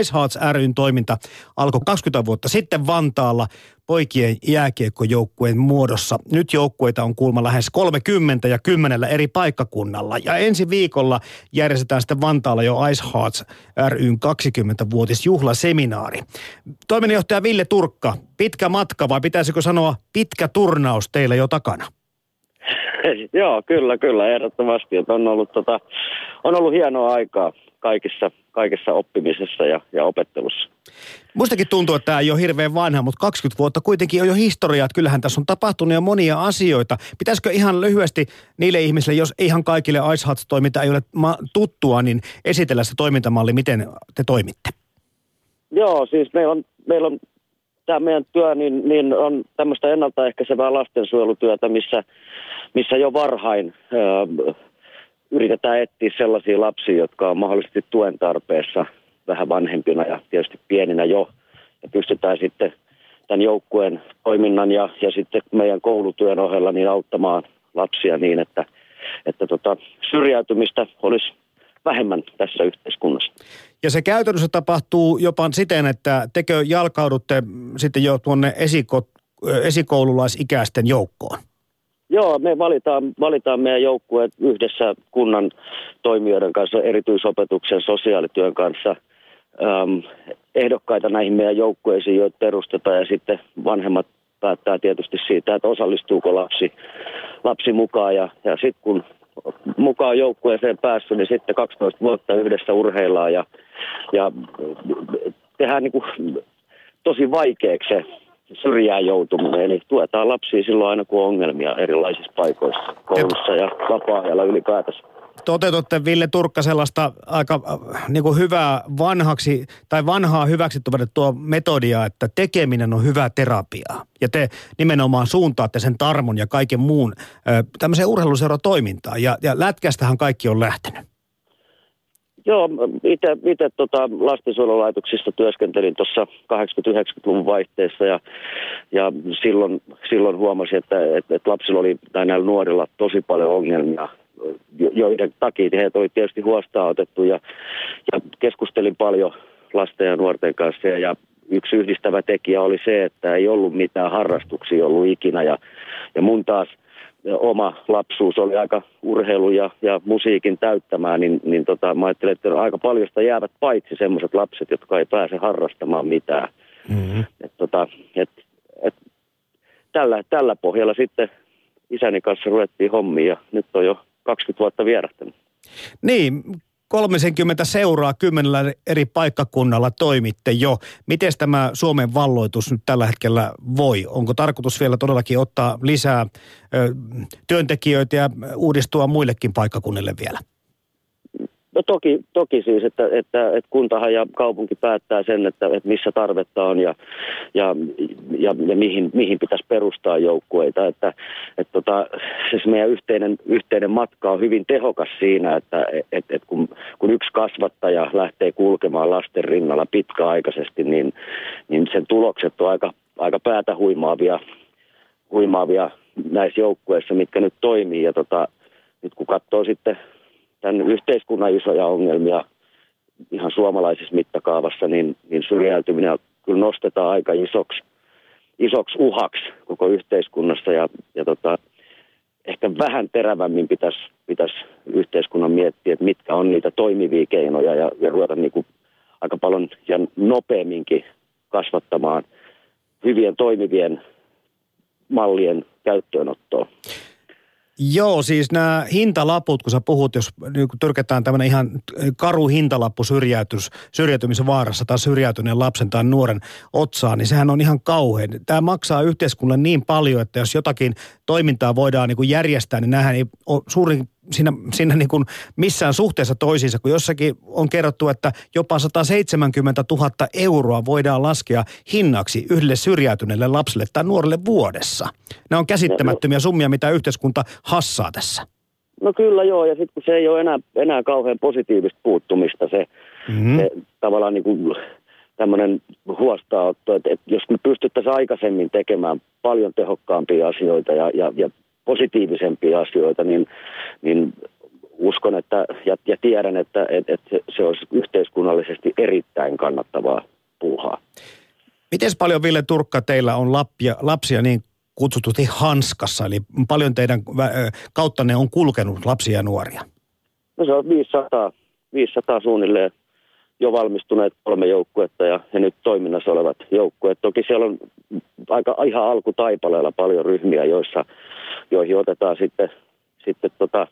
Ice Hearts ryn toiminta alkoi 20 vuotta sitten Vantaalla poikien jääkiekkojoukkueen muodossa. Nyt joukkueita on kuulma lähes 30 ja 10 eri paikkakunnalla. Ja ensi viikolla järjestetään sitten Vantaalla jo Ice Hearts ryn 20-vuotisjuhlaseminaari. Toiminnanjohtaja Ville Turkka, pitkä matka vai pitäisikö sanoa pitkä turnaus teillä jo takana? Joo, kyllä, kyllä, ehdottomasti. On, ollut, tota, on ollut hienoa aikaa kaikissa, kaikessa oppimisessa ja, ja opettelussa. Mustakin tuntuu, että tämä ei ole hirveän vanha, mutta 20 vuotta kuitenkin on jo historiaa, että kyllähän tässä on tapahtunut jo monia asioita. Pitäisikö ihan lyhyesti niille ihmisille, jos ihan kaikille Ice Huts-toiminta ei ole tuttua, niin esitellä se toimintamalli, miten te toimitte? Joo, siis meillä on, meillä on tämä meidän työ niin, niin on tämmöistä ennaltaehkäisevää lastensuojelutyötä, missä, missä jo varhain ö, yritetään etsiä sellaisia lapsia, jotka on mahdollisesti tuen tarpeessa vähän vanhempina ja tietysti pieninä jo. Ja pystytään sitten tämän joukkueen toiminnan ja, ja sitten meidän koulutyön ohella niin auttamaan lapsia niin, että, että tota, syrjäytymistä olisi vähemmän tässä yhteiskunnassa. Ja se käytännössä tapahtuu jopa siten, että tekö jalkaudutte sitten jo tuonne esiko, esikoululaisikäisten joukkoon? Joo, me valitaan, valitaan meidän joukkueet yhdessä kunnan toimijoiden kanssa, erityisopetuksen, sosiaalityön kanssa. Ähm, ehdokkaita näihin meidän joukkueisiin, joita perustetaan ja sitten vanhemmat päättää tietysti siitä, että osallistuuko lapsi, lapsi mukaan. Ja, ja sitten kun mukaan joukkueeseen päässyt, niin sitten 12 vuotta yhdessä urheillaan. Ja, ja tehdään niin kuin tosi vaikeaksi se syrjään joutuminen. Eli tuetaan lapsia silloin aina, kun on ongelmia erilaisissa paikoissa, koulussa ja vapaa-ajalla ylipäätänsä toteutatte Ville Turkka sellaista aika äh, niin kuin hyvää vanhaksi tai vanhaa hyväksi tuo metodia, että tekeminen on hyvää terapiaa. Ja te nimenomaan suuntaatte sen tarmon ja kaiken muun äh, tämmöiseen urheiluseuratoimintaan. Ja, ja lätkästähän kaikki on lähtenyt. Joo, itse tota, lastensuojelulaitoksissa työskentelin tuossa 80-90-luvun vaihteessa ja, ja silloin, silloin huomasin, että, että, että lapsilla oli tai näillä nuorilla tosi paljon ongelmia joiden takia heitä oli tietysti huostaa otettu ja, ja keskustelin paljon lasten ja nuorten kanssa ja yksi yhdistävä tekijä oli se, että ei ollut mitään harrastuksia ollut ikinä ja, ja mun taas oma lapsuus oli aika urheilu ja, ja musiikin täyttämään, niin, niin tota, mä ajattelin, että aika paljon sitä jäävät paitsi sellaiset lapset, jotka ei pääse harrastamaan mitään. Mm-hmm. Et, tota, et, et, tällä, tällä pohjalla sitten isäni kanssa ruvettiin hommia ja nyt on jo 20 vuotta vierähtänyt. Niin, 30 seuraa kymmenellä eri paikkakunnalla toimitte jo. Miten tämä Suomen valloitus nyt tällä hetkellä voi? Onko tarkoitus vielä todellakin ottaa lisää ö, työntekijöitä ja uudistua muillekin paikkakunnille vielä? No toki, toki siis, että, että, että kuntahan ja kaupunki päättää sen, että, että missä tarvetta on ja, ja, ja, ja mihin, mihin pitäisi perustaa joukkueita. Että, että tota, siis meidän yhteinen, yhteinen matka on hyvin tehokas siinä, että että että kun, kun yksi kasvattaja lähtee kulkemaan lasten rinnalla pitkäaikaisesti, niin, niin sen tulokset on aika, aika päätä huimaavia, huimaavia näissä joukkueissa, mitkä nyt toimii. Ja tota, nyt kun katsoo sitten tämän yhteiskunnan isoja ongelmia ihan suomalaisessa mittakaavassa, niin, niin syrjäytyminen kyllä nostetaan aika isoksi, isoksi uhaksi koko yhteiskunnassa ja, ja tota, ehkä vähän terävämmin pitäisi, pitäisi yhteiskunnan miettiä, että mitkä on niitä toimivia keinoja ja, ja ruveta niin kuin aika paljon ja nopeamminkin kasvattamaan hyvien toimivien mallien käyttöönottoa. Joo, siis nämä hintalaput, kun sä puhut, jos tyrketään tämmöinen ihan karu hintalappu syrjäytys, syrjäytymisen vaarassa tai syrjäytyneen lapsen tai nuoren otsaan, niin sehän on ihan kauhean. Tämä maksaa yhteiskunnalle niin paljon, että jos jotakin toimintaa voidaan niin kuin järjestää, niin nämähän ei ole suurin siinä, siinä niin kuin missään suhteessa toisiinsa, kun jossakin on kerrottu, että jopa 170 000 euroa voidaan laskea hinnaksi yhdelle syrjäytyneelle lapselle tai nuorelle vuodessa. Nämä on käsittämättömiä summia, mitä yhteiskunta hassaa tässä. No kyllä joo, ja sitten kun se ei ole enää, enää kauhean positiivista puuttumista, se, mm-hmm. se tavallaan niin kuin tämmöinen huostaanotto, että, että jos me pystyttäisiin aikaisemmin tekemään paljon tehokkaampia asioita ja, ja, ja positiivisempia asioita, niin, niin uskon että, ja, ja tiedän, että et, et se olisi yhteiskunnallisesti erittäin kannattavaa puuhaa. Miten paljon, Ville Turkka, teillä on lappia, lapsia niin kutsutusti hanskassa, eli paljon teidän kauttanne on kulkenut lapsia ja nuoria? No se on 500, 500 suunnilleen jo valmistuneet kolme joukkuetta ja, ja nyt toiminnassa olevat joukkueet. Toki siellä on aika ihan alkutaipaleella paljon ryhmiä, joissa, joihin otetaan sitten, sitten tota,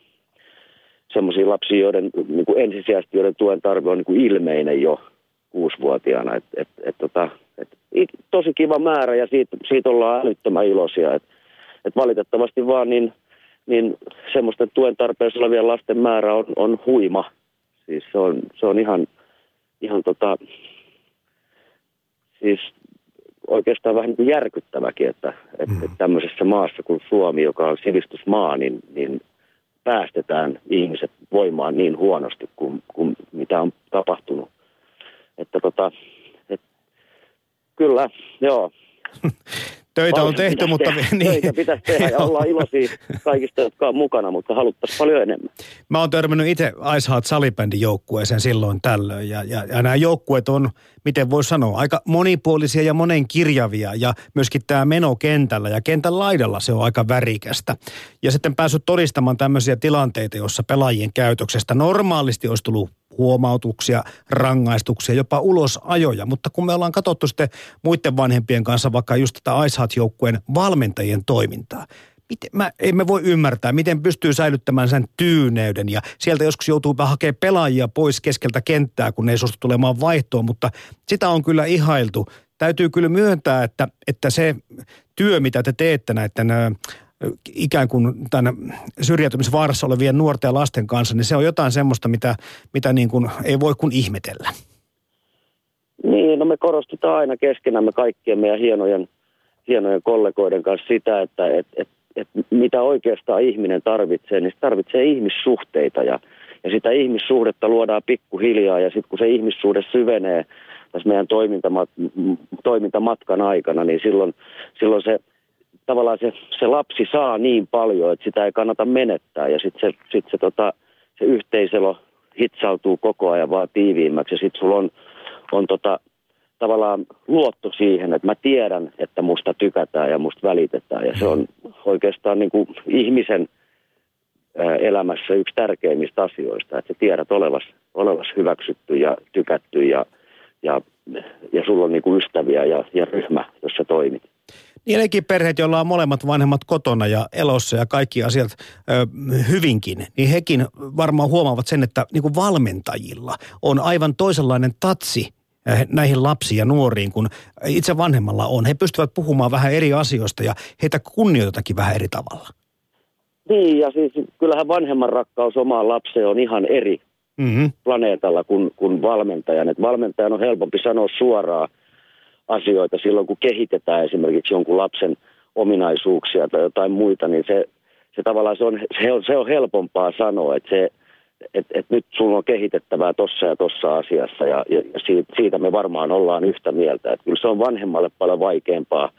semmoisia lapsia, joiden niin kuin ensisijaisesti joiden tuen tarve on niin kuin ilmeinen jo kuusivuotiaana. Et, et, et, tota, et, tosi kiva määrä ja siitä, siitä ollaan älyttömän iloisia. Et, et valitettavasti vaan niin, niin semmoisten tuen tarpeessa olevien lasten määrä on, on huima. Siis se on, se on ihan, ihan tota, siis oikeastaan vähän niin kuin järkyttäväkin, että, että, mm. tämmöisessä maassa kuin Suomi, joka on sivistysmaa, niin, niin päästetään ihmiset voimaan niin huonosti kuin, kuin mitä on tapahtunut. Että tota, et, kyllä, joo. Töitä on tehty, mutta... Tehdä. Niin. Töitä pitäisi tehdä ja ollaan iloisia kaikista, jotka on mukana, mutta haluttaisiin paljon enemmän. Mä oon törmännyt itse Ice Heart salibändin joukkueeseen silloin tällöin. Ja, ja, ja nämä joukkueet on, miten voi sanoa, aika monipuolisia ja monenkirjavia. Ja myöskin tämä meno kentällä ja kentän laidalla se on aika värikästä. Ja sitten päässyt todistamaan tämmöisiä tilanteita, joissa pelaajien käytöksestä normaalisti olisi tullut huomautuksia, rangaistuksia, jopa ulosajoja. Mutta kun me ollaan katsottu sitten muiden vanhempien kanssa vaikka just tätä Icehat-joukkueen valmentajien toimintaa, miten, mä, emme voi ymmärtää, miten pystyy säilyttämään sen tyyneyden ja sieltä joskus joutuu hakemaan pelaajia pois keskeltä kenttää, kun ne ei suostu tulemaan vaihtoon, mutta sitä on kyllä ihailtu. Täytyy kyllä myöntää, että, että se työ, mitä te teette näiden ikään kuin tämän syrjäytymisvaarassa olevien nuorten ja lasten kanssa, niin se on jotain semmoista, mitä, mitä niin kuin ei voi kuin ihmetellä. Niin, no me korostetaan aina keskenämme kaikkien meidän hienojen, hienojen kollegoiden kanssa sitä, että et, et, et mitä oikeastaan ihminen tarvitsee, niin se tarvitsee ihmissuhteita ja, ja sitä ihmissuhdetta luodaan pikkuhiljaa ja sitten kun se ihmissuhde syvenee tässä meidän toimintamat, toimintamatkan aikana, niin silloin, silloin se tavallaan se, se lapsi saa niin paljon, että sitä ei kannata menettää. Ja sitten se, sit se, tota, se yhteiselo hitsautuu koko ajan vaan tiiviimmäksi. Ja sitten sulla on, on tota, tavallaan luotto siihen, että mä tiedän, että musta tykätään ja musta välitetään. Ja se on oikeastaan niin kuin ihmisen elämässä yksi tärkeimmistä asioista, että sä tiedät olevas, olevas hyväksytty ja tykätty ja, ja, ja sulla on niin kuin ystäviä ja, ja ryhmä, jossa toimit. Niin nekin perheet, joilla on molemmat vanhemmat kotona ja elossa ja kaikki asiat ö, hyvinkin, niin hekin varmaan huomaavat sen, että niin kuin valmentajilla on aivan toisenlainen tatsi näihin lapsiin ja nuoriin kuin itse vanhemmalla on. He pystyvät puhumaan vähän eri asioista ja heitä kunnioitetakin vähän eri tavalla. Niin, ja siis kyllähän vanhemman rakkaus omaan lapseen on ihan eri mm-hmm. planeetalla kuin, kuin valmentajan. Et valmentajan on helpompi sanoa suoraan, asioita silloin, kun kehitetään esimerkiksi jonkun lapsen ominaisuuksia tai jotain muita, niin se, se tavallaan se on, se on, se on helpompaa sanoa, että se, et, et nyt sulla on kehitettävää tossa ja tossa asiassa ja, ja siitä, siitä me varmaan ollaan yhtä mieltä. Että kyllä se on vanhemmalle paljon vaikeampaa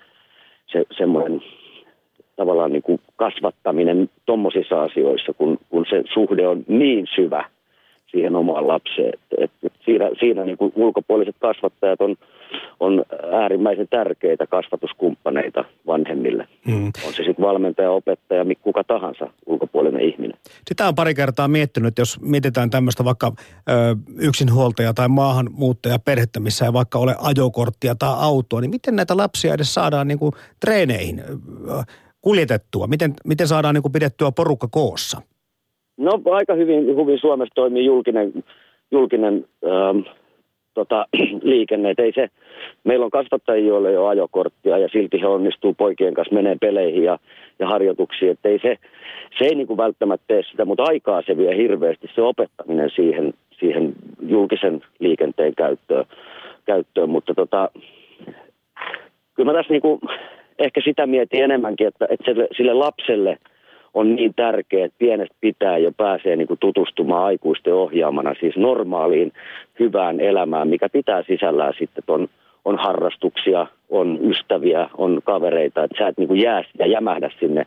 se, semmoinen tavallaan niin kuin kasvattaminen tuommoisissa asioissa, kun, kun se suhde on niin syvä siihen omaan lapseen. Et, et siinä siinä niin kuin ulkopuoliset kasvattajat on on äärimmäisen tärkeitä kasvatuskumppaneita vanhemmille. Mm. On se sitten valmentaja, opettaja, kuka tahansa ulkopuolinen ihminen. Sitä on pari kertaa miettinyt, jos mietitään tämmöistä vaikka ö, yksinhuoltaja tai maahanmuuttaja perhettä, missä ei vaikka ole ajokorttia tai autoa, niin miten näitä lapsia edes saadaan niin kuin treeneihin kuljetettua? Miten, miten saadaan niin kuin pidettyä porukka koossa? No aika hyvin, hyvin Suomessa toimii julkinen, julkinen ähm, tota, liikenne. Ei se, meillä on kasvattajia, joilla ei ole ajokorttia ja silti he onnistuu poikien kanssa menee peleihin ja, ja harjoituksiin. Et ei se, se ei niinku välttämättä tee sitä, mutta aikaa se vie hirveästi se opettaminen siihen, siihen julkisen liikenteen käyttöön. käyttöön. Mutta tota, kyllä mä tässä niinku, ehkä sitä mietin enemmänkin, että, että sille, sille lapselle – on niin tärkeä, että pienestä pitää jo pääsee niin kuin tutustumaan aikuisten ohjaamana siis normaaliin hyvään elämään, mikä pitää sisällään sitten, että on, on harrastuksia, on ystäviä, on kavereita, että sä et niin kuin jää ja jämähdä sinne,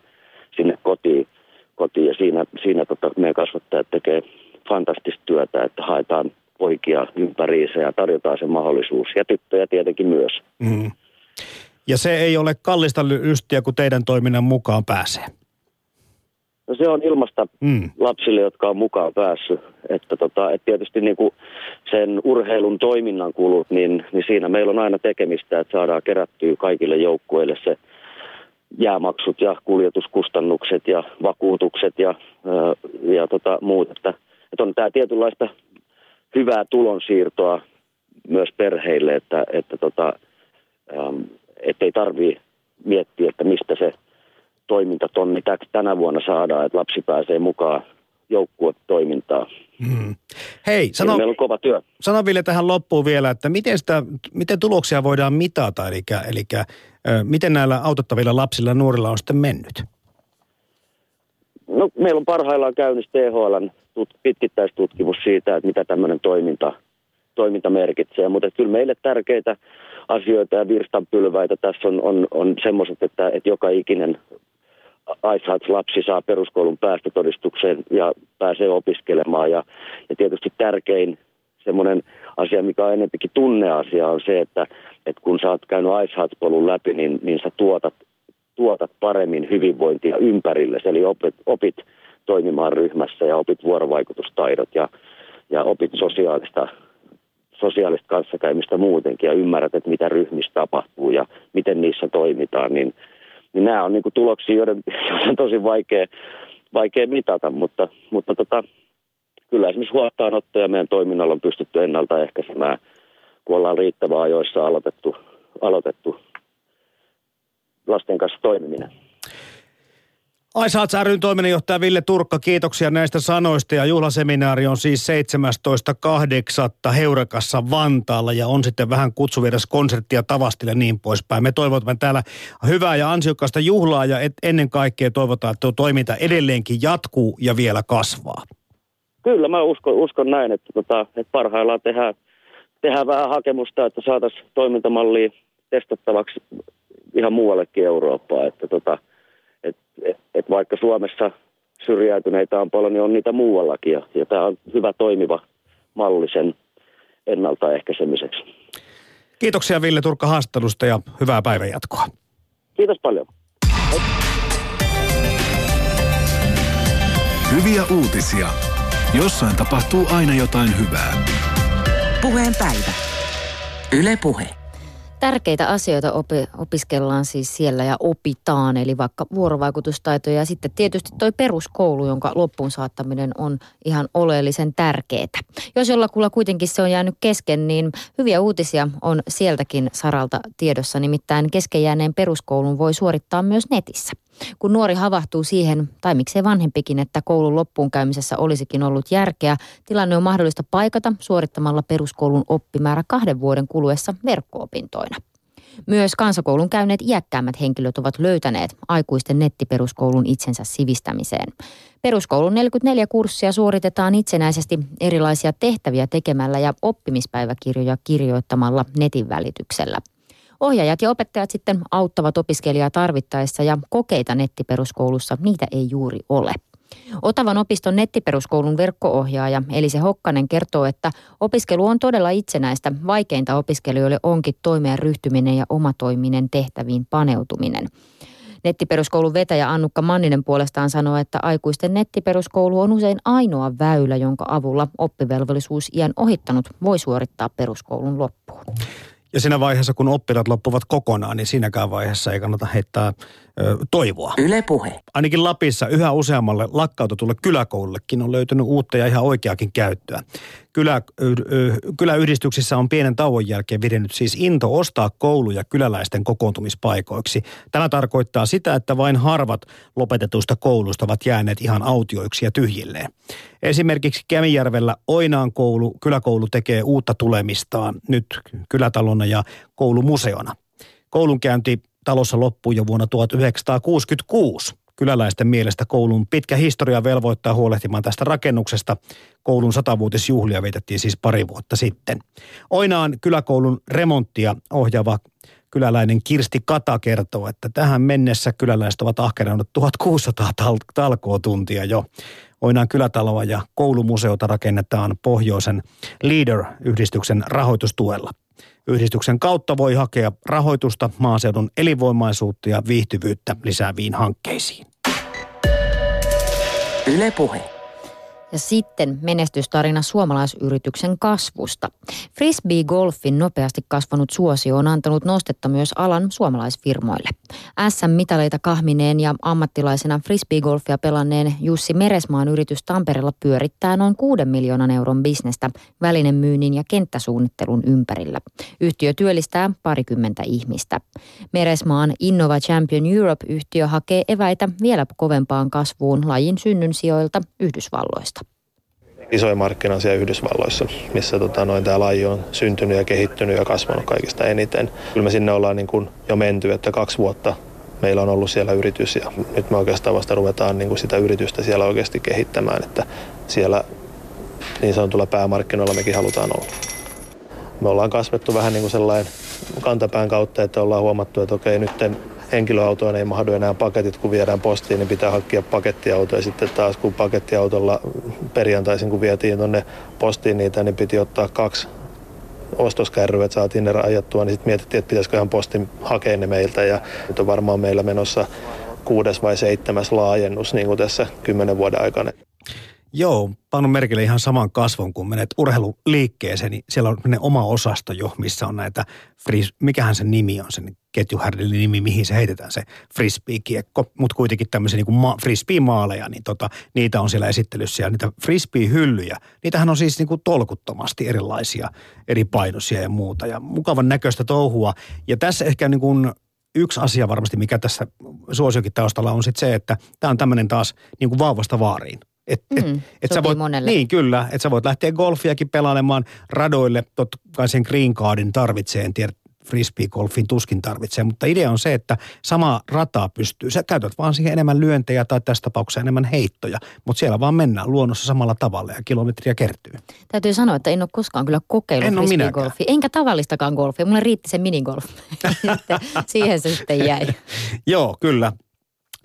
sinne kotiin, kotiin ja siinä, siinä tota, meidän kasvattajat tekee fantastista työtä, että haetaan poikia ympäriinsä ja tarjotaan se mahdollisuus. Ja tyttöjä tietenkin myös. Mm. Ja se ei ole kallista lystiä, kun teidän toiminnan mukaan pääsee. No se on ilmasta mm. lapsille, jotka on mukaan päässyt. Että tota, et tietysti niin kuin sen urheilun toiminnan kulut, niin, niin siinä meillä on aina tekemistä, että saadaan kerättyä kaikille joukkueille se jäämaksut ja kuljetuskustannukset ja vakuutukset ja, ja tota, muut. Että, että on tämä tietynlaista hyvää tulonsiirtoa myös perheille, että, että tota, ähm, ettei tarvii miettiä, että mistä se toimintatonni tänä vuonna saadaan, että lapsi pääsee mukaan joukkuetoimintaan. Hmm. Hei, sano, meillä on kova työ. sano Ville tähän loppuun vielä, että miten, sitä, miten tuloksia voidaan mitata, eli, eli miten näillä autettavilla lapsilla ja nuorilla on sitten mennyt? No, meillä on parhaillaan käynnissä THLn pitkittäistutkimus siitä, että mitä tämmöinen toiminta, toiminta merkitsee, mutta kyllä meille tärkeitä asioita ja virstanpylväitä tässä on, on, on semmoiset, että, että joka ikinen ISATS-lapsi saa peruskoulun päästötodistukseen ja pääsee opiskelemaan. Ja, ja tietysti tärkein semmoinen asia, mikä on enempikin tunneasia, on se, että, että kun sä oot käynyt ISATS-polun läpi, niin, niin sä tuotat, tuotat paremmin hyvinvointia ympärille. Eli opit, opit toimimaan ryhmässä ja opit vuorovaikutustaidot ja, ja opit sosiaalista, sosiaalista kanssakäymistä muutenkin ja ymmärrät, että mitä ryhmissä tapahtuu ja miten niissä toimitaan, niin – niin nämä on niin kuin tuloksia, joiden, joiden on tosi vaikea, vaikea mitata, mutta, mutta tota, kyllä esimerkiksi huostaanottoja meidän toiminnalla on pystytty ennaltaehkäisemään, kun ollaan riittävän ajoissa aloitettu, aloitettu lasten kanssa toimiminen. Aisaats ryn toiminnanjohtaja Ville Turkka, kiitoksia näistä sanoista ja juhlaseminaari on siis 17.8. Heurekassa Vantaalla ja on sitten vähän kutsuvieras konserttia tavastille ja niin poispäin. Me toivotamme täällä hyvää ja ansiokkaasta juhlaa ja et, ennen kaikkea toivotaan, että tuo toiminta edelleenkin jatkuu ja vielä kasvaa. Kyllä, mä uskon, uskon näin, että, tota, että parhaillaan tehdään, tehdään vähän hakemusta, että saataisiin toimintamallia testattavaksi ihan muuallekin Eurooppaa. Että tota, et, et, et vaikka Suomessa syrjäytyneitä on paljon, niin on niitä muuallakin. Ja, ja tämä on hyvä toimiva malli sen ennaltaehkäisemiseksi. Kiitoksia Ville Turkka haastattelusta ja hyvää päivänjatkoa. Kiitos paljon. Hyviä uutisia. Jossain tapahtuu aina jotain hyvää. Puheen päivä. Yle Puhe. Tärkeitä asioita opi, opiskellaan siis siellä ja opitaan, eli vaikka vuorovaikutustaitoja ja sitten tietysti toi peruskoulu, jonka loppuun saattaminen on ihan oleellisen tärkeää. Jos jollakulla kuitenkin se on jäänyt kesken, niin hyviä uutisia on sieltäkin saralta tiedossa, nimittäin kesken jääneen peruskoulun voi suorittaa myös netissä. Kun nuori havahtuu siihen, tai miksei vanhempikin, että koulun loppuun käymisessä olisikin ollut järkeä, tilanne on mahdollista paikata suorittamalla peruskoulun oppimäärä kahden vuoden kuluessa verkkoopintoina. Myös kansakoulun käyneet iäkkäämmät henkilöt ovat löytäneet aikuisten nettiperuskoulun itsensä sivistämiseen. Peruskoulun 44 kurssia suoritetaan itsenäisesti erilaisia tehtäviä tekemällä ja oppimispäiväkirjoja kirjoittamalla netin välityksellä – Ohjaajat ja opettajat sitten auttavat opiskelijaa tarvittaessa ja kokeita nettiperuskoulussa niitä ei juuri ole. Otavan opiston nettiperuskoulun verkkoohjaaja Elise Hokkanen kertoo, että opiskelu on todella itsenäistä. Vaikeinta opiskelijoille onkin toimeen ryhtyminen ja omatoiminen tehtäviin paneutuminen. Nettiperuskoulun vetäjä Annukka Manninen puolestaan sanoo, että aikuisten nettiperuskoulu on usein ainoa väylä, jonka avulla oppivelvollisuus iän ohittanut voi suorittaa peruskoulun loppuun. Ja siinä vaiheessa, kun oppilaat loppuvat kokonaan, niin siinäkään vaiheessa ei kannata heittää ö, toivoa. Yle puhe. Ainakin Lapissa yhä useammalle lakkautetulle kyläkoulullekin on löytynyt uutta ja ihan oikeakin käyttöä. Kylä, kyläyhdistyksissä on pienen tauon jälkeen vidennyt siis into ostaa kouluja kyläläisten kokoontumispaikoiksi. Tämä tarkoittaa sitä, että vain harvat lopetetuista kouluista ovat jääneet ihan autioiksi ja tyhjilleen. Esimerkiksi Kemijärvellä Oinaan koulu, kyläkoulu tekee uutta tulemistaan nyt kylätalona ja koulumuseona. Koulunkäynti talossa loppui jo vuonna 1966. Kyläläisten mielestä koulun pitkä historia velvoittaa huolehtimaan tästä rakennuksesta. Koulun satavuotisjuhlia vietettiin siis pari vuotta sitten. Oinaan kyläkoulun remonttia ohjaava kyläläinen Kirsti Kata kertoo, että tähän mennessä kyläläiset ovat ahkeranneet 1600 tal- talkootuntia jo. Oinaan kylätaloa ja koulumuseota rakennetaan pohjoisen Leader-yhdistyksen rahoitustuella. Yhdistyksen kautta voi hakea rahoitusta maaseudun elinvoimaisuutta ja viihtyvyyttä lisääviin hankkeisiin. Ylepuhe. Ja sitten menestystarina suomalaisyrityksen kasvusta. Frisbee-golfin nopeasti kasvanut suosio on antanut nostetta myös alan suomalaisfirmoille. SM-mitaleita kahmineen ja ammattilaisena frisbee-golfia pelanneen Jussi Meresmaan yritys Tampereella pyörittää noin 6 miljoonan euron bisnestä välinemyynnin ja kenttäsuunnittelun ympärillä. Yhtiö työllistää parikymmentä ihmistä. Meresmaan Innova Champion Europe-yhtiö hakee eväitä vielä kovempaan kasvuun lajin synnyn sijoilta Yhdysvalloista isoja markkina siellä Yhdysvalloissa, missä tota, noin tämä laji on syntynyt ja kehittynyt ja kasvanut kaikista eniten. Kyllä me sinne ollaan niin kuin jo menty, että kaksi vuotta meillä on ollut siellä yritys ja nyt me oikeastaan vasta ruvetaan niin kuin sitä yritystä siellä oikeasti kehittämään, että siellä niin sanotulla päämarkkinoilla mekin halutaan olla. Me ollaan kasvettu vähän niin kuin sellainen kantapään kautta, että ollaan huomattu, että okei nyt henkilöautoon ei mahdu enää paketit, kun viedään postiin, niin pitää hakea pakettiauto. Ja sitten taas kun pakettiautolla perjantaisin, kun vietiin tuonne postiin niitä, niin piti ottaa kaksi ostoskärryä, että saatiin ne rajattua, niin sitten mietittiin, että pitäisikö ihan postin hakea ne meiltä. Ja nyt on varmaan meillä menossa kuudes vai seitsemäs laajennus niin kuin tässä kymmenen vuoden aikana. Joo, pannut merkille ihan saman kasvon, kun menet urheiluliikkeeseen, niin siellä on ne oma osasto jo, missä on näitä, fris, mikähän se nimi on, se ketjuhärdellinen nimi, mihin se heitetään se frisbee-kiekko, mutta kuitenkin tämmöisiä niin ma, frisbee-maaleja, niin tota, niitä on siellä esittelyssä ja niitä frisbee-hyllyjä, niitähän on siis niin kuin tolkuttomasti erilaisia, eri painoisia ja muuta ja mukavan näköistä touhua. Ja tässä ehkä niin kuin yksi asia varmasti, mikä tässä suosiokin taustalla on sitten se, että tämä on tämmöinen taas niin kuin vauvasta vaariin. Et, mm, et, et sä voit, monelle. Niin, kyllä. Että sä voit lähteä golfiakin pelailemaan radoille. Totta kai sen green cardin tarvitsee, en tiedä, frisbee-golfin tuskin tarvitsee, mutta idea on se, että sama rata pystyy. Sä käytät vaan siihen enemmän lyöntejä tai tässä tapauksessa enemmän heittoja, mutta siellä vaan mennään luonnossa samalla tavalla ja kilometriä kertyy. Täytyy sanoa, että en ole koskaan kyllä kokeillut en frisbee-golfia, enkä tavallistakaan golfia. Mulle riitti se minigolf. siihen se sitten jäi. Joo, kyllä.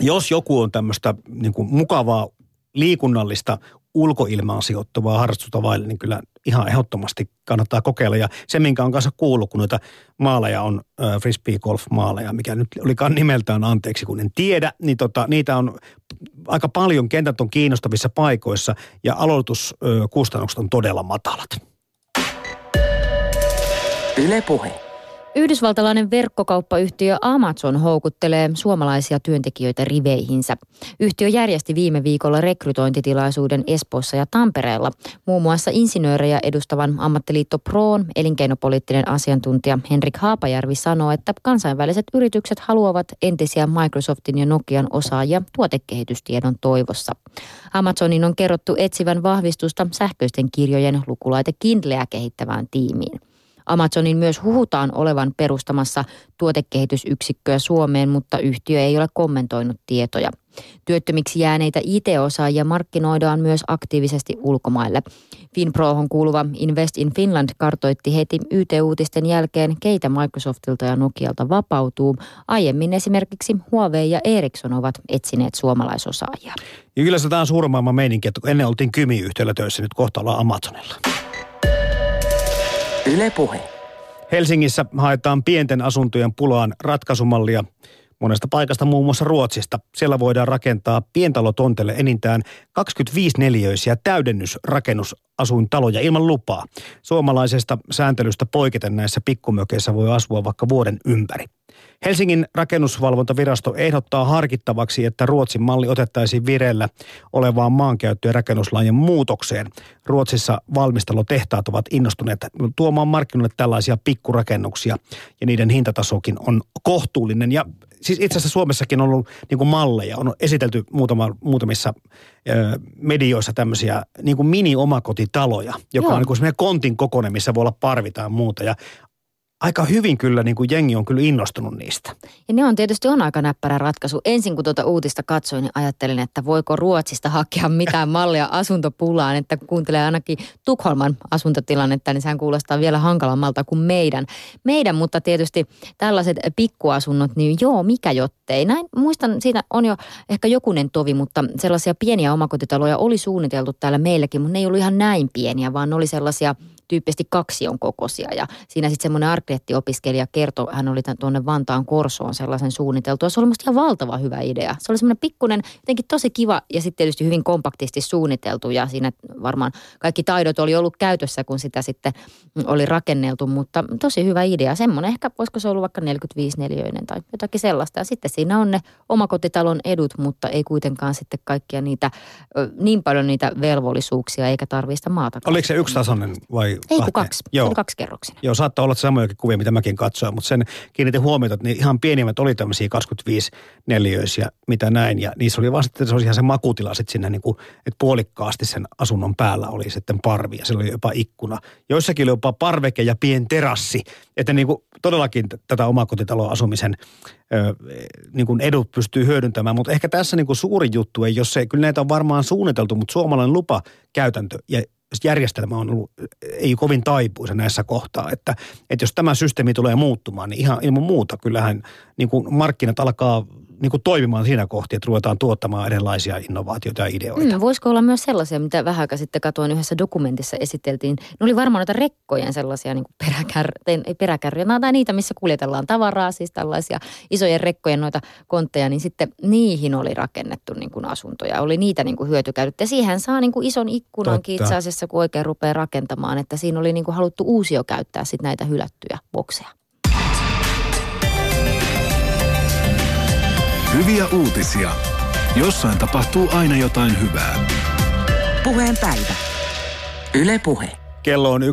Jos joku on tämmöistä niin mukavaa liikunnallista ulkoilmaan sijoittuvaa harrastusta vaille, niin kyllä ihan ehdottomasti kannattaa kokeilla. Ja se, minkä on kanssa kuullut, kun noita maaleja on äh, frisbee golf maaleja, mikä nyt olikaan nimeltään anteeksi, kun en tiedä, niin tota, niitä on aika paljon, kentät on kiinnostavissa paikoissa ja aloituskustannukset on todella matalat. Yle puhe. Yhdysvaltalainen verkkokauppayhtiö Amazon houkuttelee suomalaisia työntekijöitä riveihinsä. Yhtiö järjesti viime viikolla rekrytointitilaisuuden Espoossa ja Tampereella. Muun muassa insinöörejä edustavan ammattiliitto Proon elinkeinopoliittinen asiantuntija Henrik Haapajärvi sanoo, että kansainväliset yritykset haluavat entisiä Microsoftin ja Nokian osaajia tuotekehitystiedon toivossa. Amazonin on kerrottu etsivän vahvistusta sähköisten kirjojen lukulaite Kindleä kehittävään tiimiin. Amazonin myös huhutaan olevan perustamassa tuotekehitysyksikköä Suomeen, mutta yhtiö ei ole kommentoinut tietoja. Työttömiksi jääneitä IT-osaajia markkinoidaan myös aktiivisesti ulkomaille. Finprohon kuuluva Invest in Finland kartoitti heti YT-uutisten jälkeen, keitä Microsoftilta ja Nokialta vapautuu. Aiemmin esimerkiksi Huawei ja Ericsson ovat etsineet suomalaisosaajia. Ja kyllä se on suuren maailman meininki, että ennen oltiin Kymi-yhtiöllä töissä, nyt kohta ollaan Amazonilla. Ylepuhe. Helsingissä haetaan pienten asuntojen pulaan ratkaisumallia monesta paikasta, muun muassa Ruotsista. Siellä voidaan rakentaa pientalotontelle enintään 25-neliöisiä täydennysrakennusasuintaloja ilman lupaa. Suomalaisesta sääntelystä poiketen näissä pikkumökeissä voi asua vaikka vuoden ympäri. Helsingin rakennusvalvontavirasto ehdottaa harkittavaksi, että Ruotsin malli otettaisiin vireillä olevaan maankäyttö- ja rakennuslain muutokseen. Ruotsissa valmistelutehtaat ovat innostuneet tuomaan markkinoille tällaisia pikkurakennuksia ja niiden hintatasokin on kohtuullinen. Ja siis itse asiassa Suomessakin on ollut niin kuin malleja, on esitelty muutama, muutamissa ö, medioissa tämmöisiä niin kuin mini-omakotitaloja, joka Joo. on niin kuin kontin kokoinen, missä voi olla parvitaan muuta. Ja aika hyvin kyllä niin kuin jengi on kyllä innostunut niistä. Ja ne on tietysti on aika näppärä ratkaisu. Ensin kun tuota uutista katsoin, niin ajattelin, että voiko Ruotsista hakea mitään mallia asuntopulaan, että kun kuuntelee ainakin Tukholman asuntotilannetta, niin sehän kuulostaa vielä hankalammalta kuin meidän. Meidän, mutta tietysti tällaiset pikkuasunnot, niin joo, mikä jottei. Näin muistan, siitä on jo ehkä jokunen tovi, mutta sellaisia pieniä omakotitaloja oli suunniteltu täällä meilläkin, mutta ne ei ollut ihan näin pieniä, vaan ne oli sellaisia tyyppisesti kaksion kokoisia. Ja siinä sitten semmoinen arkkitehtiopiskelija kertoi, hän oli tuonne Vantaan Korsoon sellaisen suunniteltu. Se oli musta ihan valtava hyvä idea. Se oli semmoinen pikkunen, jotenkin tosi kiva ja sitten tietysti hyvin kompaktisti suunniteltu. Ja siinä varmaan kaikki taidot oli ollut käytössä, kun sitä sitten oli rakenneltu. Mutta tosi hyvä idea. Semmoinen ehkä, voisiko se ollut vaikka 45 neliöinen tai jotakin sellaista. Ja sitten siinä on ne omakotitalon edut, mutta ei kuitenkaan sitten kaikkia niitä, niin paljon niitä velvollisuuksia eikä tarvista maata. Oliko se yksitasoinen vai ei kun kaksi. Joo. Se oli kaksi kerroksinen. Joo, saattaa olla samojakin kuvia, mitä mäkin katsoin, mutta sen kiinnitin huomiota, että niin ihan pienimmät oli tämmöisiä 25 neliöisiä, mitä näin. Ja niissä oli vaan sitten, se oli ihan se makutila sitten sinne niin kuin, että puolikkaasti sen asunnon päällä oli sitten parvi ja siellä oli jopa ikkuna. Joissakin oli jopa parveke ja pien terassi, että niin kuin todellakin tätä omakotitaloa asumisen ö, niin kuin edut pystyy hyödyntämään. Mutta ehkä tässä niin kuin suuri juttu ei, jos se, kyllä näitä on varmaan suunniteltu, mutta suomalainen lupakäytäntö ja järjestelmä on ollut, ei kovin taipuisa näissä kohtaa. Että, että jos tämä systeemi tulee muuttumaan, niin ihan ilman muuta kyllähän niin kuin markkinat alkaa niin kuin toimimaan siinä kohti, että ruvetaan tuottamaan erilaisia innovaatioita ja ideoita. Mm, voisiko olla myös sellaisia, mitä vähän aikaa sitten katoin yhdessä dokumentissa esiteltiin. Ne oli varmaan noita rekkojen sellaisia niin peräkär, peräkärryjä, tai niitä, missä kuljetellaan tavaraa, siis tällaisia isojen rekkojen noita kontteja, niin sitten niihin oli rakennettu niin kuin asuntoja. Oli niitä niin kuin hyötykäytettä. Siihen saa niin kuin ison ikkunankin Totta. itse asiassa, kun oikein rupeaa rakentamaan, että siinä oli niin kuin haluttu uusio käyttää sitten näitä hylättyjä bokseja. Hyviä uutisia. Jossain tapahtuu aina jotain hyvää. Puheen päivä. Yle Puhe. Kello on 11.25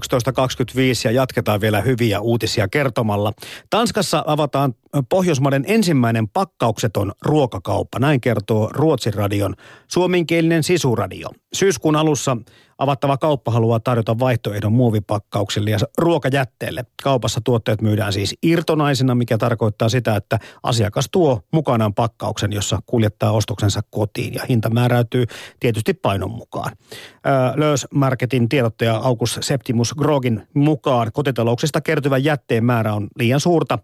ja jatketaan vielä hyviä uutisia kertomalla. Tanskassa avataan Pohjoismaiden ensimmäinen pakkaukseton ruokakauppa. Näin kertoo Ruotsin radion suomenkielinen sisuradio. Syyskuun alussa avattava kauppa haluaa tarjota vaihtoehdon muovipakkauksille ja ruokajätteelle. Kaupassa tuotteet myydään siis irtonaisina, mikä tarkoittaa sitä, että asiakas tuo mukanaan pakkauksen, jossa kuljettaa ostoksensa kotiin ja hinta määräytyy tietysti painon mukaan. Lös Marketin tiedottaja August Septimus Grogin mukaan kotitalouksista kertyvä jätteen määrä on liian suurta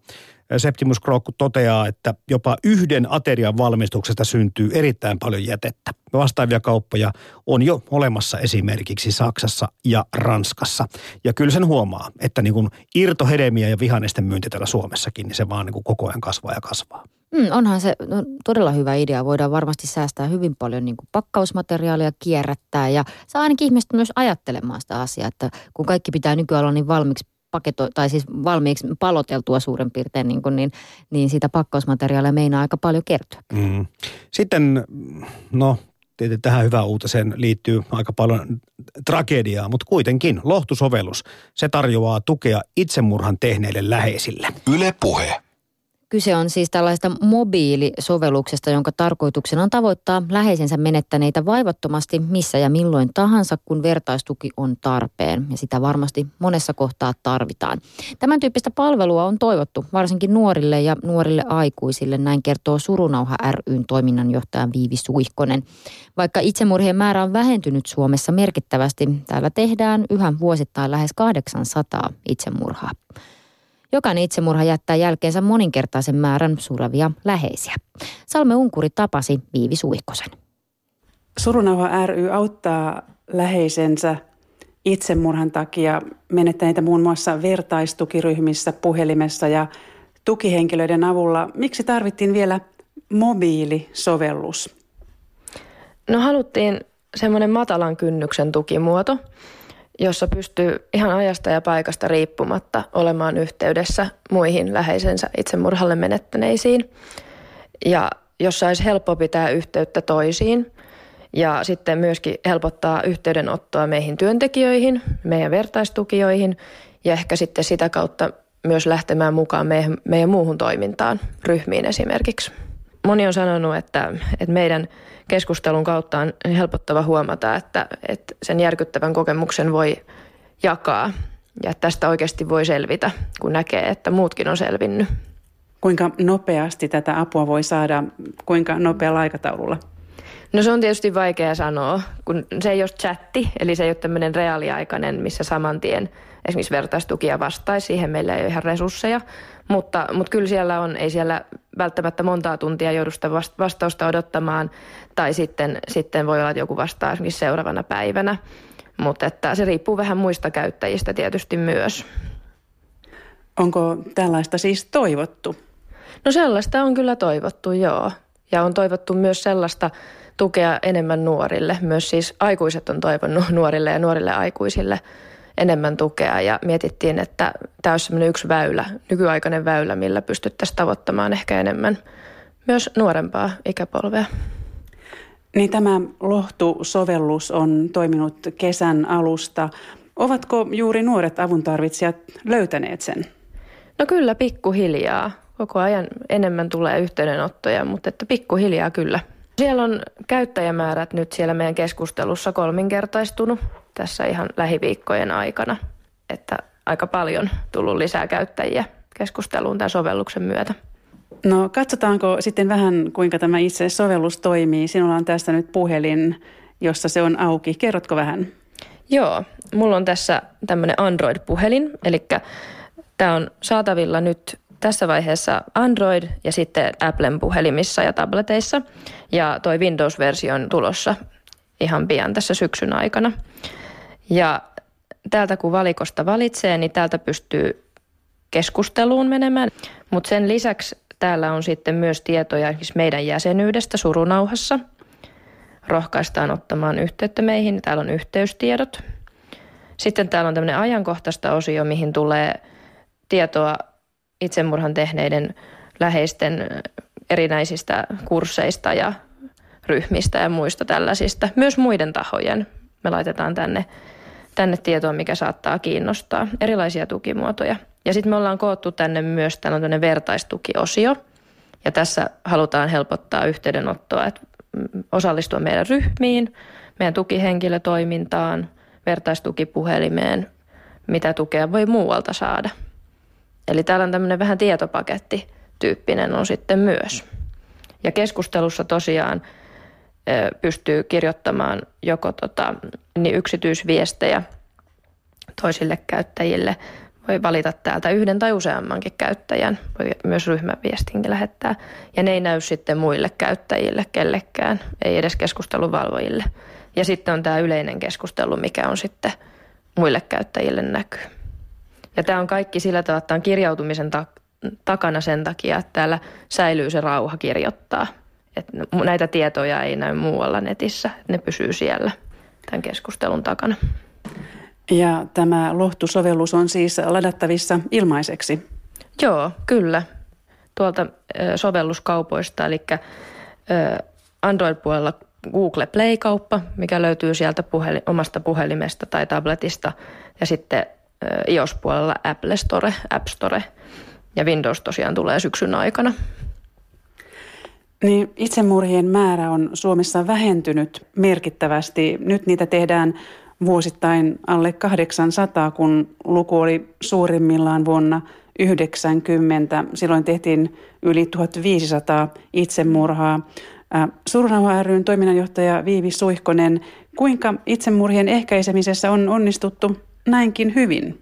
Septimus Krokku toteaa, että jopa yhden aterian valmistuksesta syntyy erittäin paljon jätettä. Vastaavia kauppoja on jo olemassa esimerkiksi Saksassa ja Ranskassa. Ja kyllä sen huomaa, että niin kuin irtohedemiä ja vihannesten myynti täällä Suomessakin, niin se vaan niin kuin koko ajan kasvaa ja kasvaa. Mm, onhan se no, todella hyvä idea. Voidaan varmasti säästää hyvin paljon niin pakkausmateriaalia, kierrättää ja saa ainakin ihmiset myös ajattelemaan sitä asiaa, että kun kaikki pitää nykyään olla niin valmiiksi paketo, tai siis valmiiksi paloteltua suurin piirtein, niin, kuin, niin, niin siitä pakkausmateriaalia meinaa aika paljon kertyä. Mm. Sitten, no tietysti tähän hyvään uutiseen liittyy aika paljon tragediaa, mutta kuitenkin lohtusovellus, se tarjoaa tukea itsemurhan tehneille läheisille. Yle puhe. Kyse on siis tällaista mobiilisovelluksesta, jonka tarkoituksena on tavoittaa läheisensä menettäneitä vaivattomasti missä ja milloin tahansa, kun vertaistuki on tarpeen. Ja sitä varmasti monessa kohtaa tarvitaan. Tämän tyyppistä palvelua on toivottu varsinkin nuorille ja nuorille aikuisille, näin kertoo Surunauha ryn toiminnanjohtaja Viivi Suihkonen. Vaikka itsemurhien määrä on vähentynyt Suomessa merkittävästi, täällä tehdään yhä vuosittain lähes 800 itsemurhaa. Jokainen itsemurha jättää jälkeensä moninkertaisen määrän suravia läheisiä. Salme Unkuri tapasi Viivi Suihkosen. Surunauha ry auttaa läheisensä itsemurhan takia menettäneitä muun muassa vertaistukiryhmissä, puhelimessa ja tukihenkilöiden avulla. Miksi tarvittiin vielä mobiilisovellus? No haluttiin semmoinen matalan kynnyksen tukimuoto, jossa pystyy ihan ajasta ja paikasta riippumatta olemaan yhteydessä muihin läheisensä itsemurhalle menettäneisiin. Ja jossa olisi helppo pitää yhteyttä toisiin ja sitten myöskin helpottaa yhteydenottoa meihin työntekijöihin, meidän vertaistukijoihin ja ehkä sitten sitä kautta myös lähtemään mukaan meidän, meidän muuhun toimintaan, ryhmiin esimerkiksi. Moni on sanonut, että, että meidän – keskustelun kautta on helpottava huomata, että, että sen järkyttävän kokemuksen voi jakaa ja tästä oikeasti voi selvitä, kun näkee, että muutkin on selvinnyt. Kuinka nopeasti tätä apua voi saada, kuinka nopealla aikataululla? No se on tietysti vaikea sanoa, kun se ei ole chatti, eli se ei ole tämmöinen reaaliaikainen, missä saman tien esimerkiksi vertaistukia vastaisi. Siihen meillä ei ole ihan resursseja, mutta, mutta kyllä siellä on, ei siellä välttämättä montaa tuntia joudu sitä vastausta odottamaan, tai sitten, sitten voi olla, että joku vastaa esimerkiksi seuraavana päivänä. Mutta että se riippuu vähän muista käyttäjistä tietysti myös. Onko tällaista siis toivottu? No sellaista on kyllä toivottu, joo. Ja on toivottu myös sellaista tukea enemmän nuorille. Myös siis aikuiset on toivonut nuorille ja nuorille aikuisille enemmän tukea ja mietittiin, että tämä olisi yksi väylä, nykyaikainen väylä, millä pystyttäisiin tavoittamaan ehkä enemmän myös nuorempaa ikäpolvea. Niin tämä Lohtu-sovellus on toiminut kesän alusta. Ovatko juuri nuoret avuntarvitsijat löytäneet sen? No kyllä pikkuhiljaa. Koko ajan enemmän tulee yhteydenottoja, mutta että pikkuhiljaa kyllä. Siellä on käyttäjämäärät nyt siellä meidän keskustelussa kolminkertaistunut tässä ihan lähiviikkojen aikana. Että aika paljon tullut lisää käyttäjiä keskusteluun tämän sovelluksen myötä. No katsotaanko sitten vähän, kuinka tämä itse sovellus toimii. Sinulla on tässä nyt puhelin, jossa se on auki. Kerrotko vähän? Joo, mulla on tässä tämmöinen Android-puhelin, eli tämä on saatavilla nyt tässä vaiheessa Android ja sitten Applen puhelimissa ja tableteissa. Ja toi Windows-versio on tulossa ihan pian tässä syksyn aikana. Ja täältä kun valikosta valitsee, niin täältä pystyy keskusteluun menemään. Mutta sen lisäksi täällä on sitten myös tietoja meidän jäsenyydestä surunauhassa. Rohkaistaan ottamaan yhteyttä meihin. Täällä on yhteystiedot. Sitten täällä on tämmöinen ajankohtaista osio, mihin tulee tietoa itsemurhan tehneiden läheisten erinäisistä kursseista ja ryhmistä ja muista tällaisista. Myös muiden tahojen me laitetaan tänne, tänne tietoa, mikä saattaa kiinnostaa. Erilaisia tukimuotoja. Ja sitten me ollaan koottu tänne myös tällainen vertaistukiosio. Ja tässä halutaan helpottaa yhteydenottoa, että osallistua meidän ryhmiin, meidän tukihenkilötoimintaan, vertaistukipuhelimeen, mitä tukea voi muualta saada. Eli täällä on tämmöinen vähän tietopaketti tyyppinen on sitten myös. Ja keskustelussa tosiaan pystyy kirjoittamaan joko tota, niin yksityisviestejä toisille käyttäjille. Voi valita täältä yhden tai useammankin käyttäjän. Voi myös ryhmäviestinkin lähettää. Ja ne ei näy sitten muille käyttäjille kellekään, ei edes keskusteluvalvojille. Ja sitten on tämä yleinen keskustelu, mikä on sitten muille käyttäjille näkyy. Ja tämä on kaikki sillä tavalla, että on kirjautumisen ta- takana sen takia, että täällä säilyy se rauha kirjoittaa – että näitä tietoja ei näy muualla netissä, ne pysyy siellä tämän keskustelun takana. Ja tämä Lohtu-sovellus on siis ladattavissa ilmaiseksi? Joo, kyllä. Tuolta sovelluskaupoista, eli Android-puolella Google Play-kauppa, mikä löytyy sieltä puheli, omasta puhelimesta tai tabletista, ja sitten iOS-puolella Apple Store, App Store, ja Windows tosiaan tulee syksyn aikana. Niin itsemurhien määrä on Suomessa vähentynyt merkittävästi. Nyt niitä tehdään vuosittain alle 800, kun luku oli suurimmillaan vuonna 90. Silloin tehtiin yli 1500 itsemurhaa. Surunauha ryn toiminnanjohtaja Viivi Suihkonen, kuinka itsemurhien ehkäisemisessä on onnistuttu näinkin hyvin?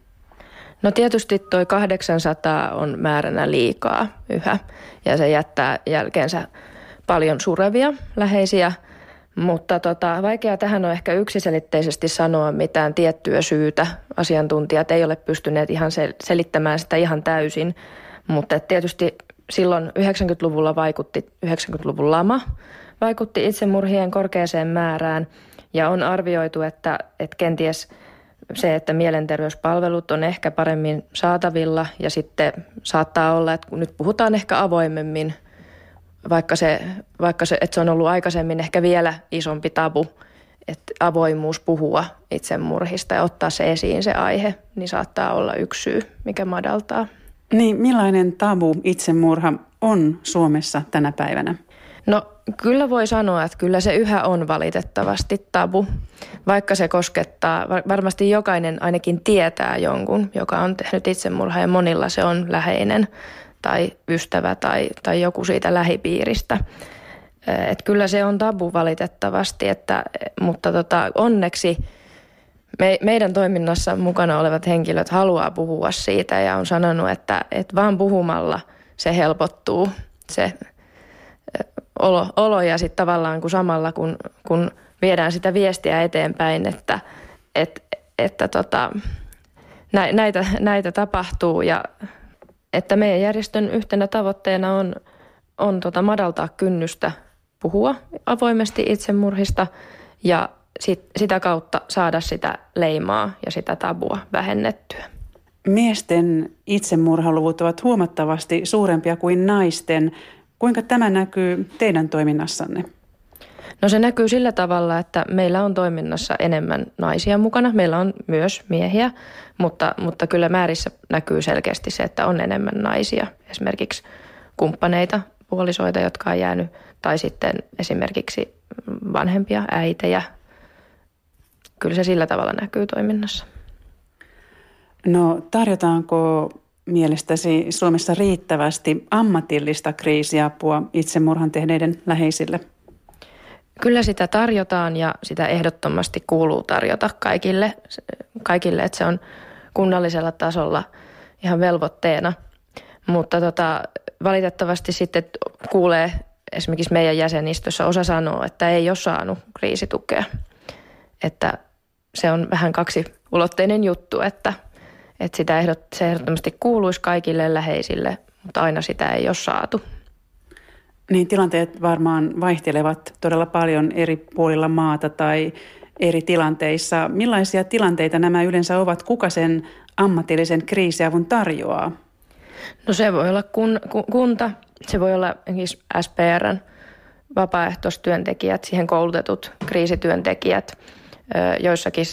No tietysti toi 800 on määränä liikaa yhä ja se jättää jälkeensä paljon surevia läheisiä, mutta tota, vaikea tähän on ehkä yksiselitteisesti sanoa mitään tiettyä syytä. Asiantuntijat ei ole pystyneet ihan sel- selittämään sitä ihan täysin, mutta tietysti silloin 90-luvulla vaikutti 90-luvun lama, vaikutti itsemurhien korkeaseen määrään ja on arvioitu, että, että kenties se, että mielenterveyspalvelut on ehkä paremmin saatavilla ja sitten saattaa olla, että nyt puhutaan ehkä avoimemmin – vaikka se, vaikka se, että se on ollut aikaisemmin ehkä vielä isompi tabu, että avoimuus puhua itsemurhista ja ottaa se esiin se aihe, niin saattaa olla yksi syy, mikä madaltaa. Niin, millainen tabu itsemurha on Suomessa tänä päivänä? No kyllä voi sanoa, että kyllä se yhä on valitettavasti tabu, vaikka se koskettaa, varmasti jokainen ainakin tietää jonkun, joka on tehnyt itsemurhaa ja monilla se on läheinen tai ystävä tai, tai joku siitä lähipiiristä. Et kyllä se on tabu valitettavasti, että, mutta tota, onneksi me, meidän toiminnassa mukana olevat henkilöt haluaa puhua siitä ja on sanonut, että, että vaan puhumalla se helpottuu se olo, olo ja sitten tavallaan kun samalla kun, kun viedään sitä viestiä eteenpäin, että, että, että tota, näitä, näitä tapahtuu ja että meidän järjestön yhtenä tavoitteena on, on tota madaltaa kynnystä puhua avoimesti itsemurhista ja sit, sitä kautta saada sitä leimaa ja sitä tabua vähennettyä. Miesten itsemurhaluvut ovat huomattavasti suurempia kuin naisten. Kuinka tämä näkyy teidän toiminnassanne? No se näkyy sillä tavalla, että meillä on toiminnassa enemmän naisia mukana. Meillä on myös miehiä, mutta, mutta kyllä määrissä näkyy selkeästi se, että on enemmän naisia. Esimerkiksi kumppaneita, puolisoita, jotka on jäänyt, tai sitten esimerkiksi vanhempia, äitejä. Kyllä se sillä tavalla näkyy toiminnassa. No tarjotaanko mielestäsi Suomessa riittävästi ammatillista kriisiapua itsemurhan tehneiden läheisille? Kyllä sitä tarjotaan ja sitä ehdottomasti kuuluu tarjota kaikille, kaikille että se on kunnallisella tasolla ihan velvoitteena. Mutta tota, valitettavasti sitten kuulee esimerkiksi meidän jäsenistössä osa sanoo, että ei ole saanut kriisitukea. Että se on vähän kaksi ulotteinen juttu, että, että sitä ehdot, se ehdottomasti kuuluisi kaikille läheisille, mutta aina sitä ei ole saatu. Niin tilanteet varmaan vaihtelevat todella paljon eri puolilla maata tai eri tilanteissa. Millaisia tilanteita nämä yleensä ovat? Kuka sen ammatillisen kriisiavun tarjoaa? No se voi olla kun, kun, kunta, se voi olla SPRn vapaaehtoistyöntekijät, siihen koulutetut kriisityöntekijät, joissakin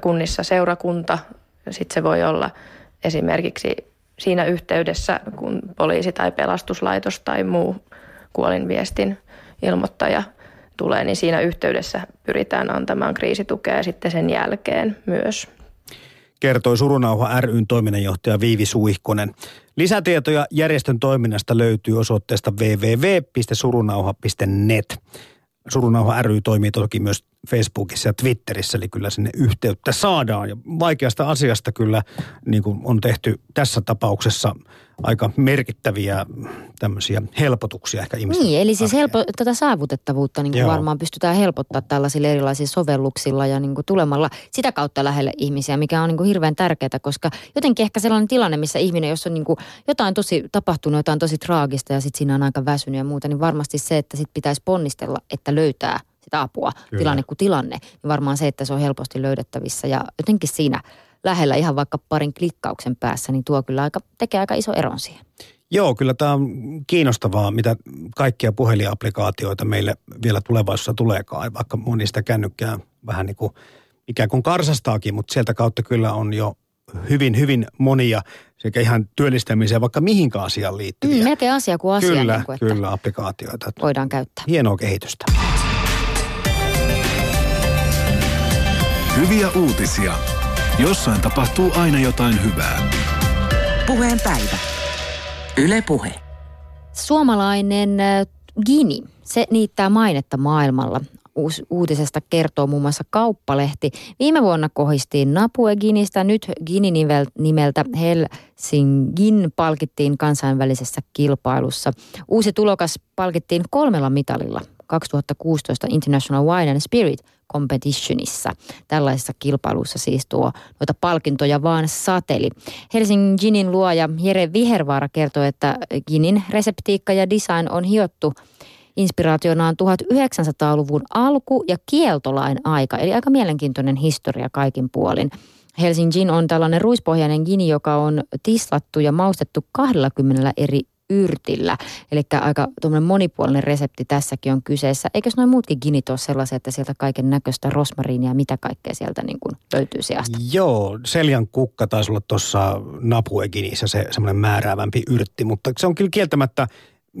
kunnissa seurakunta, sitten se voi olla esimerkiksi siinä yhteydessä, kun poliisi tai pelastuslaitos tai muu kuolinviestin ilmoittaja tulee, niin siinä yhteydessä pyritään antamaan kriisitukea sitten sen jälkeen myös. Kertoi Surunauha ryn toiminnanjohtaja Viivi Suihkonen. Lisätietoja järjestön toiminnasta löytyy osoitteesta www.surunauha.net. Surunauha ry toimii toki myös Facebookissa ja Twitterissä, eli kyllä sinne yhteyttä saadaan. Ja vaikeasta asiasta kyllä niin kuin on tehty tässä tapauksessa aika merkittäviä tämmöisiä helpotuksia ehkä ihmisten Niin, eli siis helpo, tätä saavutettavuutta niin kuin varmaan pystytään helpottaa tällaisilla erilaisilla sovelluksilla ja niin kuin tulemalla sitä kautta lähelle ihmisiä, mikä on niin kuin hirveän tärkeää, koska jotenkin ehkä sellainen tilanne, missä ihminen, jos on niin kuin jotain tosi tapahtunut, jotain tosi traagista ja sitten siinä on aika väsynyt ja muuta, niin varmasti se, että sitten pitäisi ponnistella, että löytää sitä apua, Kyllä. tilanne kuin tilanne, niin varmaan se, että se on helposti löydettävissä ja jotenkin siinä lähellä ihan vaikka parin klikkauksen päässä, niin tuo kyllä aika, tekee aika iso eron siihen. Joo, kyllä tämä on kiinnostavaa, mitä kaikkia puhelinapplikaatioita meille vielä tulevaisuudessa tuleekaan, vaikka monista kännykkää vähän niin kuin ikään kuin karsastaakin, mutta sieltä kautta kyllä on jo hyvin, hyvin monia sekä ihan työllistämiseen vaikka mihinkä asiaan liittyviä. Mm, melkein asia kuin asia. Kyllä, niin kuin, kyllä, applikaatioita. Voidaan käyttää. Hienoa kehitystä. Hyviä uutisia. Jossain tapahtuu aina jotain hyvää. Puheen päivä. Yle Puhe. Suomalainen äh, Gini, se niittää mainetta maailmalla. Uus, uutisesta kertoo muun muassa Kauppalehti. Viime vuonna kohistiin Napue Ginistä, nyt Gini nimeltä Helsingin palkittiin kansainvälisessä kilpailussa. Uusi tulokas palkittiin kolmella mitalilla 2016 International Wine and Spirit Competitionissa. Tällaisessa kilpailussa siis tuo noita palkintoja vaan sateli. Helsingin Ginin luoja Jere Vihervaara kertoi, että Ginin reseptiikka ja design on hiottu inspiraationaan 1900-luvun alku- ja kieltolain aika, eli aika mielenkiintoinen historia kaikin puolin. Helsingin on tällainen ruispohjainen gini, joka on tislattu ja maustettu 20 eri yrtillä. Eli aika monipuolinen resepti tässäkin on kyseessä. Eikös noin muutkin ginit ole sellaisia, että sieltä kaiken näköistä rosmariinia, mitä kaikkea sieltä niin kuin löytyy sieltä? Joo, seljan kukka taisi olla tuossa napueginissä se semmoinen määräävämpi yrtti, mutta se on kyllä kieltämättä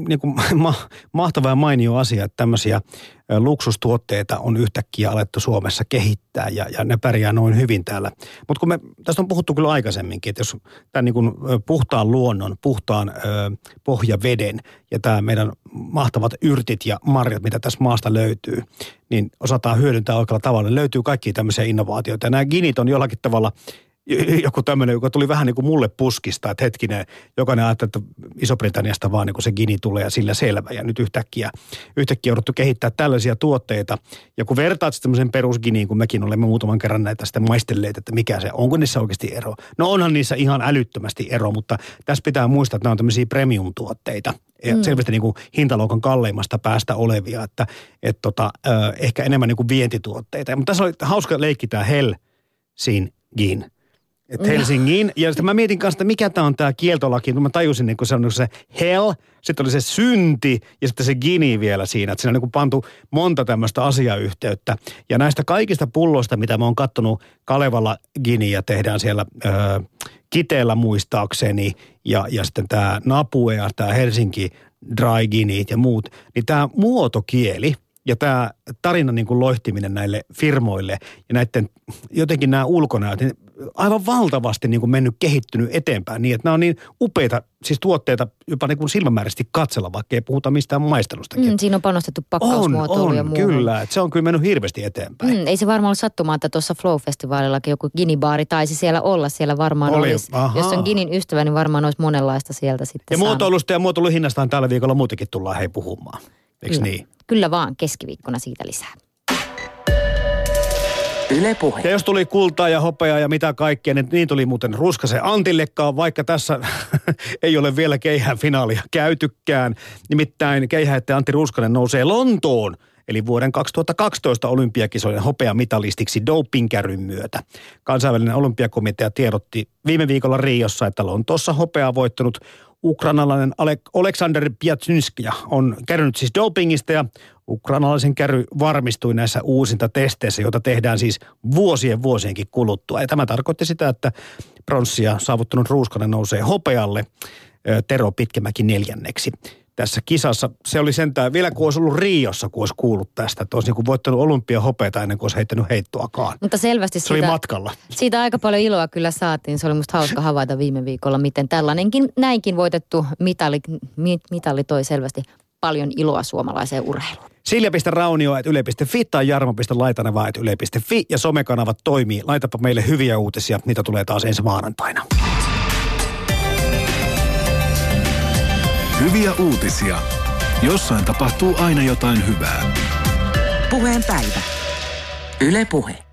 niin kuin ma, mahtava ja mainio asia, että tämmöisiä luksustuotteita on yhtäkkiä alettu Suomessa kehittää ja, ja ne pärjää noin hyvin täällä. Mutta kun me, tästä on puhuttu kyllä aikaisemminkin, että jos tämän niin kuin puhtaan luonnon, puhtaan ö, pohjaveden ja tämä meidän mahtavat yrtit ja marjat, mitä tässä maasta löytyy, niin osataan hyödyntää oikealla tavalla. Löytyy kaikki tämmöisiä innovaatioita. Ja nämä ginit on jollakin tavalla joku tämmöinen, joka tuli vähän niin kuin mulle puskista, että hetkinen, jokainen ajatteli, että Iso-Britanniasta vaan niin kuin se Gini tulee ja sillä selvä. Ja nyt yhtäkkiä, yhtäkkiä jouduttu kehittää tällaisia tuotteita. Ja kun vertaat sitten tämmöisen perusginiin, kun mekin olemme muutaman kerran näitä sitten maistelleet, että mikä se, onko niissä oikeasti ero? No onhan niissä ihan älyttömästi ero, mutta tässä pitää muistaa, että nämä on tämmöisiä premium-tuotteita. Ja mm. selvästi niin kuin hintaluokan kalleimmasta päästä olevia, että et tota, ehkä enemmän niin kuin vientituotteita. Mutta tässä oli hauska leikki tämä Hell Sin Gin et Helsingin. Ja sitten mä mietin kanssa, että mikä tämä on tämä kieltolaki. Mä tajusin, niin kun se on se hell, sitten oli se synti ja sitten se gini vielä siinä. Että siinä on niin pantu monta tämmöistä asiayhteyttä. Ja näistä kaikista pulloista, mitä mä oon kattonut Kalevalla giniä tehdään siellä öö, Kiteellä muistaakseni. Ja, ja sitten tämä Napue ja tämä Helsinki Dry Ginit ja muut. Niin tämä muotokieli – ja tämä tarinan niin kuin loihtiminen näille firmoille ja näiden jotenkin nämä ulkonäöt, niin aivan valtavasti niin kuin mennyt kehittynyt eteenpäin niin, että nämä on niin upeita siis tuotteita jopa niin kuin silmämääräisesti katsella, vaikka ei puhuta mistään maistelusta. Mm, siinä on panostettu pakkausmuotoiluun on, ja muuhun. kyllä. Että se on kyllä mennyt hirveästi eteenpäin. Mm, ei se varmaan ole sattumaa, että tuossa Flow-festivaalillakin joku ginibaari taisi siellä olla. Siellä varmaan Oli, olisi, aha. jos on ginin ystävä, niin varmaan olisi monenlaista sieltä sitten Ja muotoilusta ja muotoiluhinnastahan tällä viikolla muutenkin tullaan hei puhumaan. Eikö niin? Kyllä vaan, keskiviikkona siitä lisää. Yle puhe. Ja jos tuli kultaa ja hopeaa ja mitä kaikkea, niin, niin tuli muuten Ruskasen Antillekaan, vaikka tässä ei ole vielä keihään finaalia käytykään. Nimittäin keihäette Antti Ruskanen nousee Lontoon eli vuoden 2012 olympiakisojen hopeamitalistiksi dopingkärryn myötä. Kansainvälinen olympiakomitea tiedotti viime viikolla Riossa, että Lontoossa hopeaa voittanut ukrainalainen Aleksander Piatsynskja on kärrynyt siis dopingista ja ukrainalaisen käry varmistui näissä uusinta testeissä, joita tehdään siis vuosien vuosienkin kuluttua. Ja tämä tarkoitti sitä, että pronssia saavuttanut Ruuskanen nousee hopealle, Tero Pitkämäki neljänneksi tässä kisassa. Se oli sentään, vielä kun olisi ollut Riossa, kun olisi kuullut tästä, että olisi niin voittanut olympiahopeita ennen kuin olisi heittänyt heittoakaan. Mutta selvästi se sitä, oli matkalla. Siitä aika paljon iloa kyllä saatiin. Se oli musta hauska havaita viime viikolla, miten tällainenkin näinkin voitettu mitali, mitali toi selvästi paljon iloa suomalaiseen urheiluun. Silja.raunio.yle.fi tai jarmo.laitaneva.yle.fi ja somekanavat toimii. Laitapa meille hyviä uutisia. Niitä tulee taas ensi maanantaina. Hyviä uutisia. Jossain tapahtuu aina jotain hyvää. Puheen päivä. Yle Puhe.